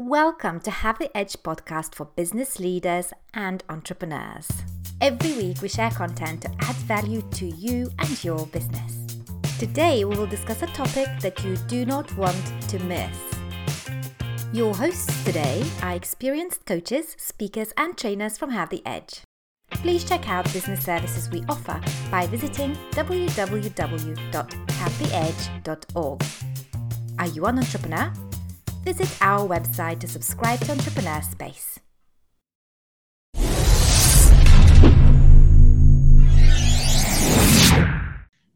Welcome to Have the Edge podcast for business leaders and entrepreneurs. Every week, we share content to add value to you and your business. Today, we will discuss a topic that you do not want to miss. Your hosts today are experienced coaches, speakers, and trainers from Have the Edge. Please check out business services we offer by visiting www.havetheedge.org. Are you an entrepreneur? Visit our website to subscribe to Entrepreneur Space.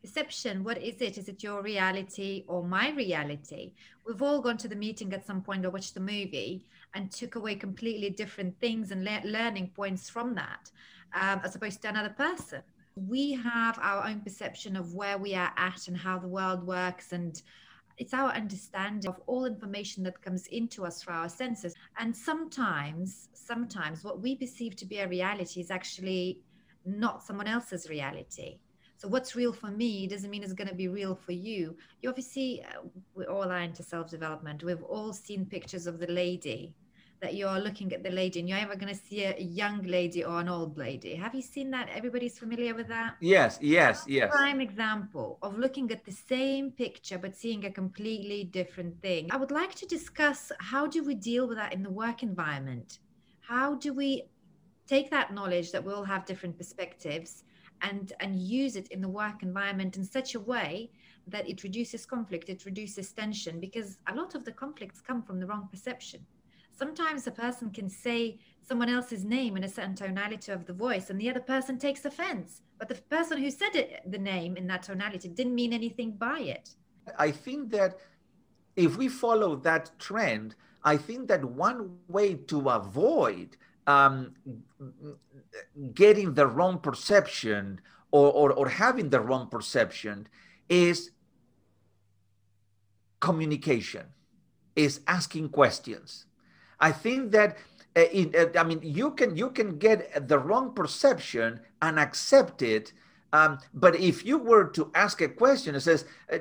Perception, what is it? Is it your reality or my reality? We've all gone to the meeting at some point or watched the movie and took away completely different things and le- learning points from that, um, as opposed to another person we have our own perception of where we are at and how the world works and it's our understanding of all information that comes into us through our senses. And sometimes sometimes what we perceive to be a reality is actually not someone else's reality. So what's real for me doesn't mean it's going to be real for you. You obviously uh, we all are into self-development. We've all seen pictures of the lady that you're looking at the lady and you're ever going to see a young lady or an old lady. Have you seen that? Everybody's familiar with that? Yes, yes, yes. Prime example of looking at the same picture but seeing a completely different thing. I would like to discuss how do we deal with that in the work environment? How do we take that knowledge that we all have different perspectives and and use it in the work environment in such a way that it reduces conflict, it reduces tension because a lot of the conflicts come from the wrong perception sometimes a person can say someone else's name in a certain tonality of the voice and the other person takes offense. But the person who said it, the name in that tonality didn't mean anything by it. I think that if we follow that trend i think that one way to avoid um, getting the wrong perception or, or, or having the wrong perception is communication is asking questions I think that uh, it, uh, I mean you can you can get the wrong perception and accept it. Um, but if you were to ask a question, it says, uh,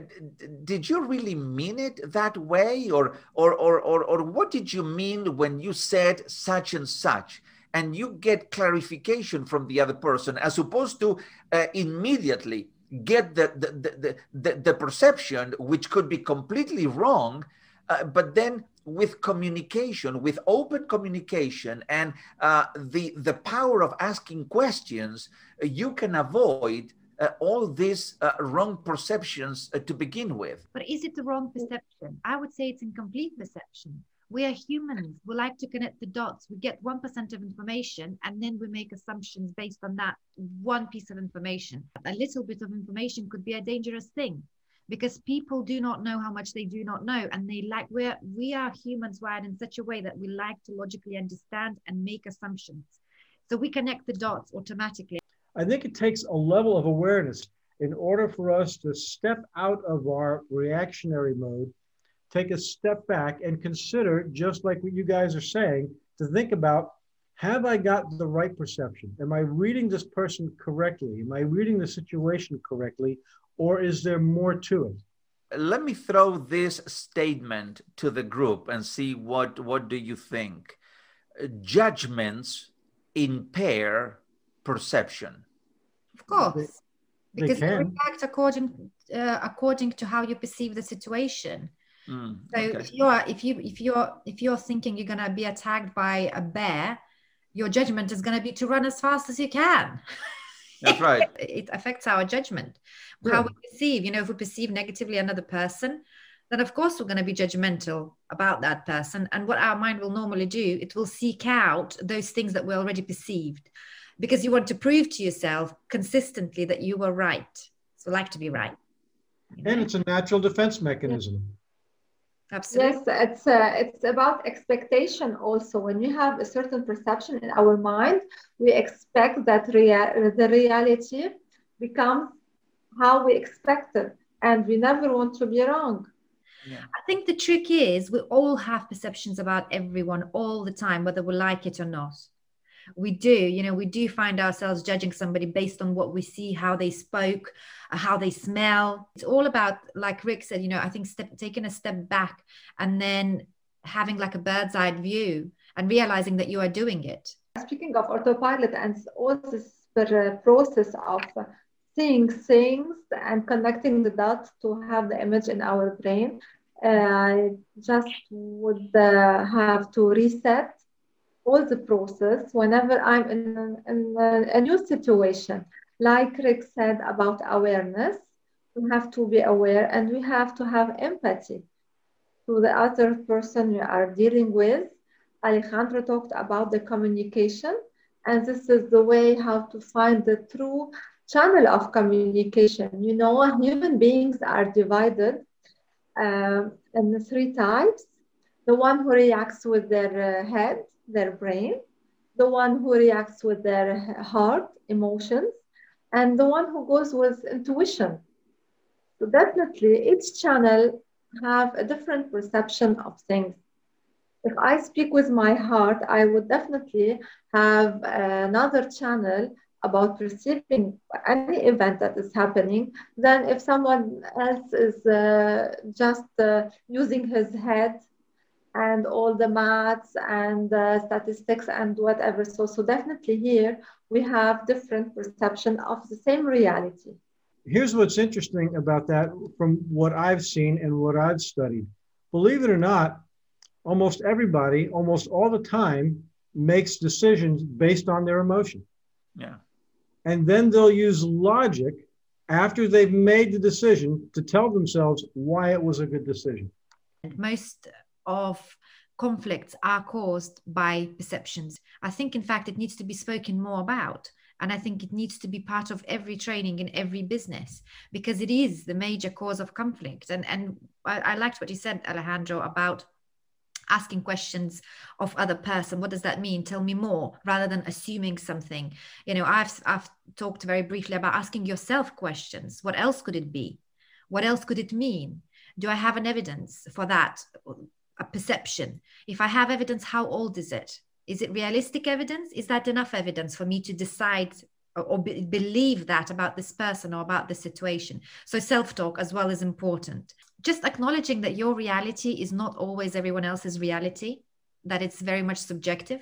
"Did you really mean it that way, or, or or or or what did you mean when you said such and such?" And you get clarification from the other person, as opposed to uh, immediately get the the, the the, the perception, which could be completely wrong, uh, but then with communication, with open communication, and uh, the the power of asking questions, uh, you can avoid uh, all these uh, wrong perceptions uh, to begin with. But is it the wrong perception? I would say it's incomplete perception. We are humans. We like to connect the dots. We get 1% of information and then we make assumptions based on that one piece of information. A little bit of information could be a dangerous thing because people do not know how much they do not know and they like we're we are humans wired in such a way that we like to logically understand and make assumptions so we connect the dots automatically i think it takes a level of awareness in order for us to step out of our reactionary mode take a step back and consider just like what you guys are saying to think about have I got the right perception? Am I reading this person correctly? Am I reading the situation correctly? Or is there more to it? Let me throw this statement to the group and see what, what do you think. Judgments impair perception. Of course. They, because they react according uh, according to how you perceive the situation. Mm, so okay. if you're if you if you're if you're thinking you're gonna be attacked by a bear, your judgment is gonna be to run as fast as you can. That's right. it affects our judgment, yeah. how we perceive. You know, if we perceive negatively another person, then of course we're going to be judgmental about that person. And what our mind will normally do, it will seek out those things that we already perceived because you want to prove to yourself consistently that you were right. So, like to be right. You know? And it's a natural defense mechanism. Absolutely. Yes, it's uh, it's about expectation also. When you have a certain perception in our mind, we expect that rea- the reality becomes how we expect it, and we never want to be wrong. Yeah. I think the trick is we all have perceptions about everyone all the time, whether we like it or not we do you know we do find ourselves judging somebody based on what we see how they spoke uh, how they smell it's all about like rick said you know i think step taking a step back and then having like a bird's eye view and realizing that you are doing it. Speaking of autopilot and all this process of seeing things and connecting the dots to have the image in our brain, I just would uh, have to reset all the process whenever I'm in, in a, a new situation. Like Rick said about awareness, we have to be aware and we have to have empathy to the other person you are dealing with. Alejandro talked about the communication, and this is the way how to find the true channel of communication. You know, human beings are divided um, in three types the one who reacts with their uh, head, their brain, the one who reacts with their heart, emotions, and the one who goes with intuition. So definitely each channel have a different perception of things. If I speak with my heart, I would definitely have another channel about perceiving any event that is happening than if someone else is uh, just uh, using his head and all the maths and uh, statistics and whatever. So, so definitely here we have different perception of the same reality. Here's what's interesting about that from what I've seen and what I've studied. Believe it or not, almost everybody, almost all the time, makes decisions based on their emotion. Yeah and then they'll use logic after they've made the decision to tell themselves why it was a good decision. Most of conflicts are caused by perceptions. I think, in fact, it needs to be spoken more about. And I think it needs to be part of every training in every business because it is the major cause of conflict. And, and I, I liked what you said, Alejandro, about asking questions of other person what does that mean tell me more rather than assuming something you know i've i've talked very briefly about asking yourself questions what else could it be what else could it mean do i have an evidence for that a perception if i have evidence how old is it is it realistic evidence is that enough evidence for me to decide or be, believe that about this person or about the situation. So self talk as well is important. Just acknowledging that your reality is not always everyone else's reality, that it's very much subjective,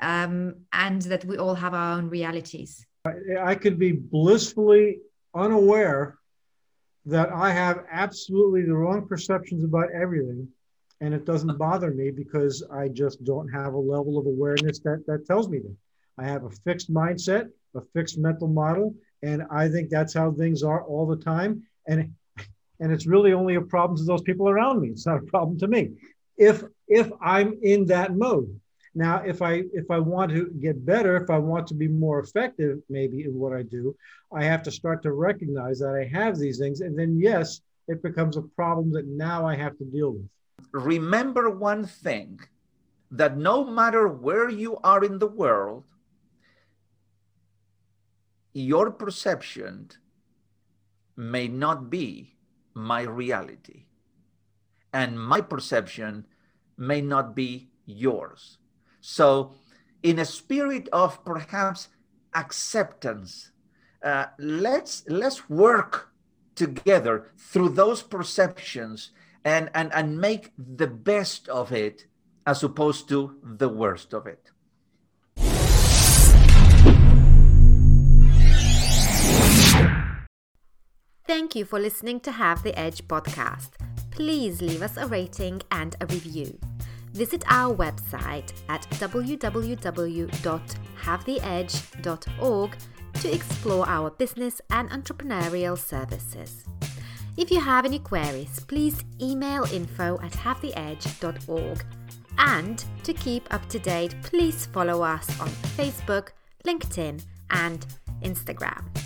um, and that we all have our own realities. I could be blissfully unaware that I have absolutely the wrong perceptions about everything. And it doesn't bother me because I just don't have a level of awareness that, that tells me that. I have a fixed mindset a fixed mental model. And I think that's how things are all the time. And and it's really only a problem to those people around me. It's not a problem to me. If if I'm in that mode. Now, if I if I want to get better, if I want to be more effective, maybe in what I do, I have to start to recognize that I have these things, and then yes, it becomes a problem that now I have to deal with. Remember one thing: that no matter where you are in the world, your perception may not be my reality, and my perception may not be yours. So, in a spirit of perhaps acceptance, uh, let's let's work together through those perceptions and, and and make the best of it as opposed to the worst of it. Thank you for listening to Have the Edge podcast. Please leave us a rating and a review. Visit our website at www.havetheedge.org to explore our business and entrepreneurial services. If you have any queries, please email info at havetheedge.org. And to keep up to date, please follow us on Facebook, LinkedIn, and Instagram.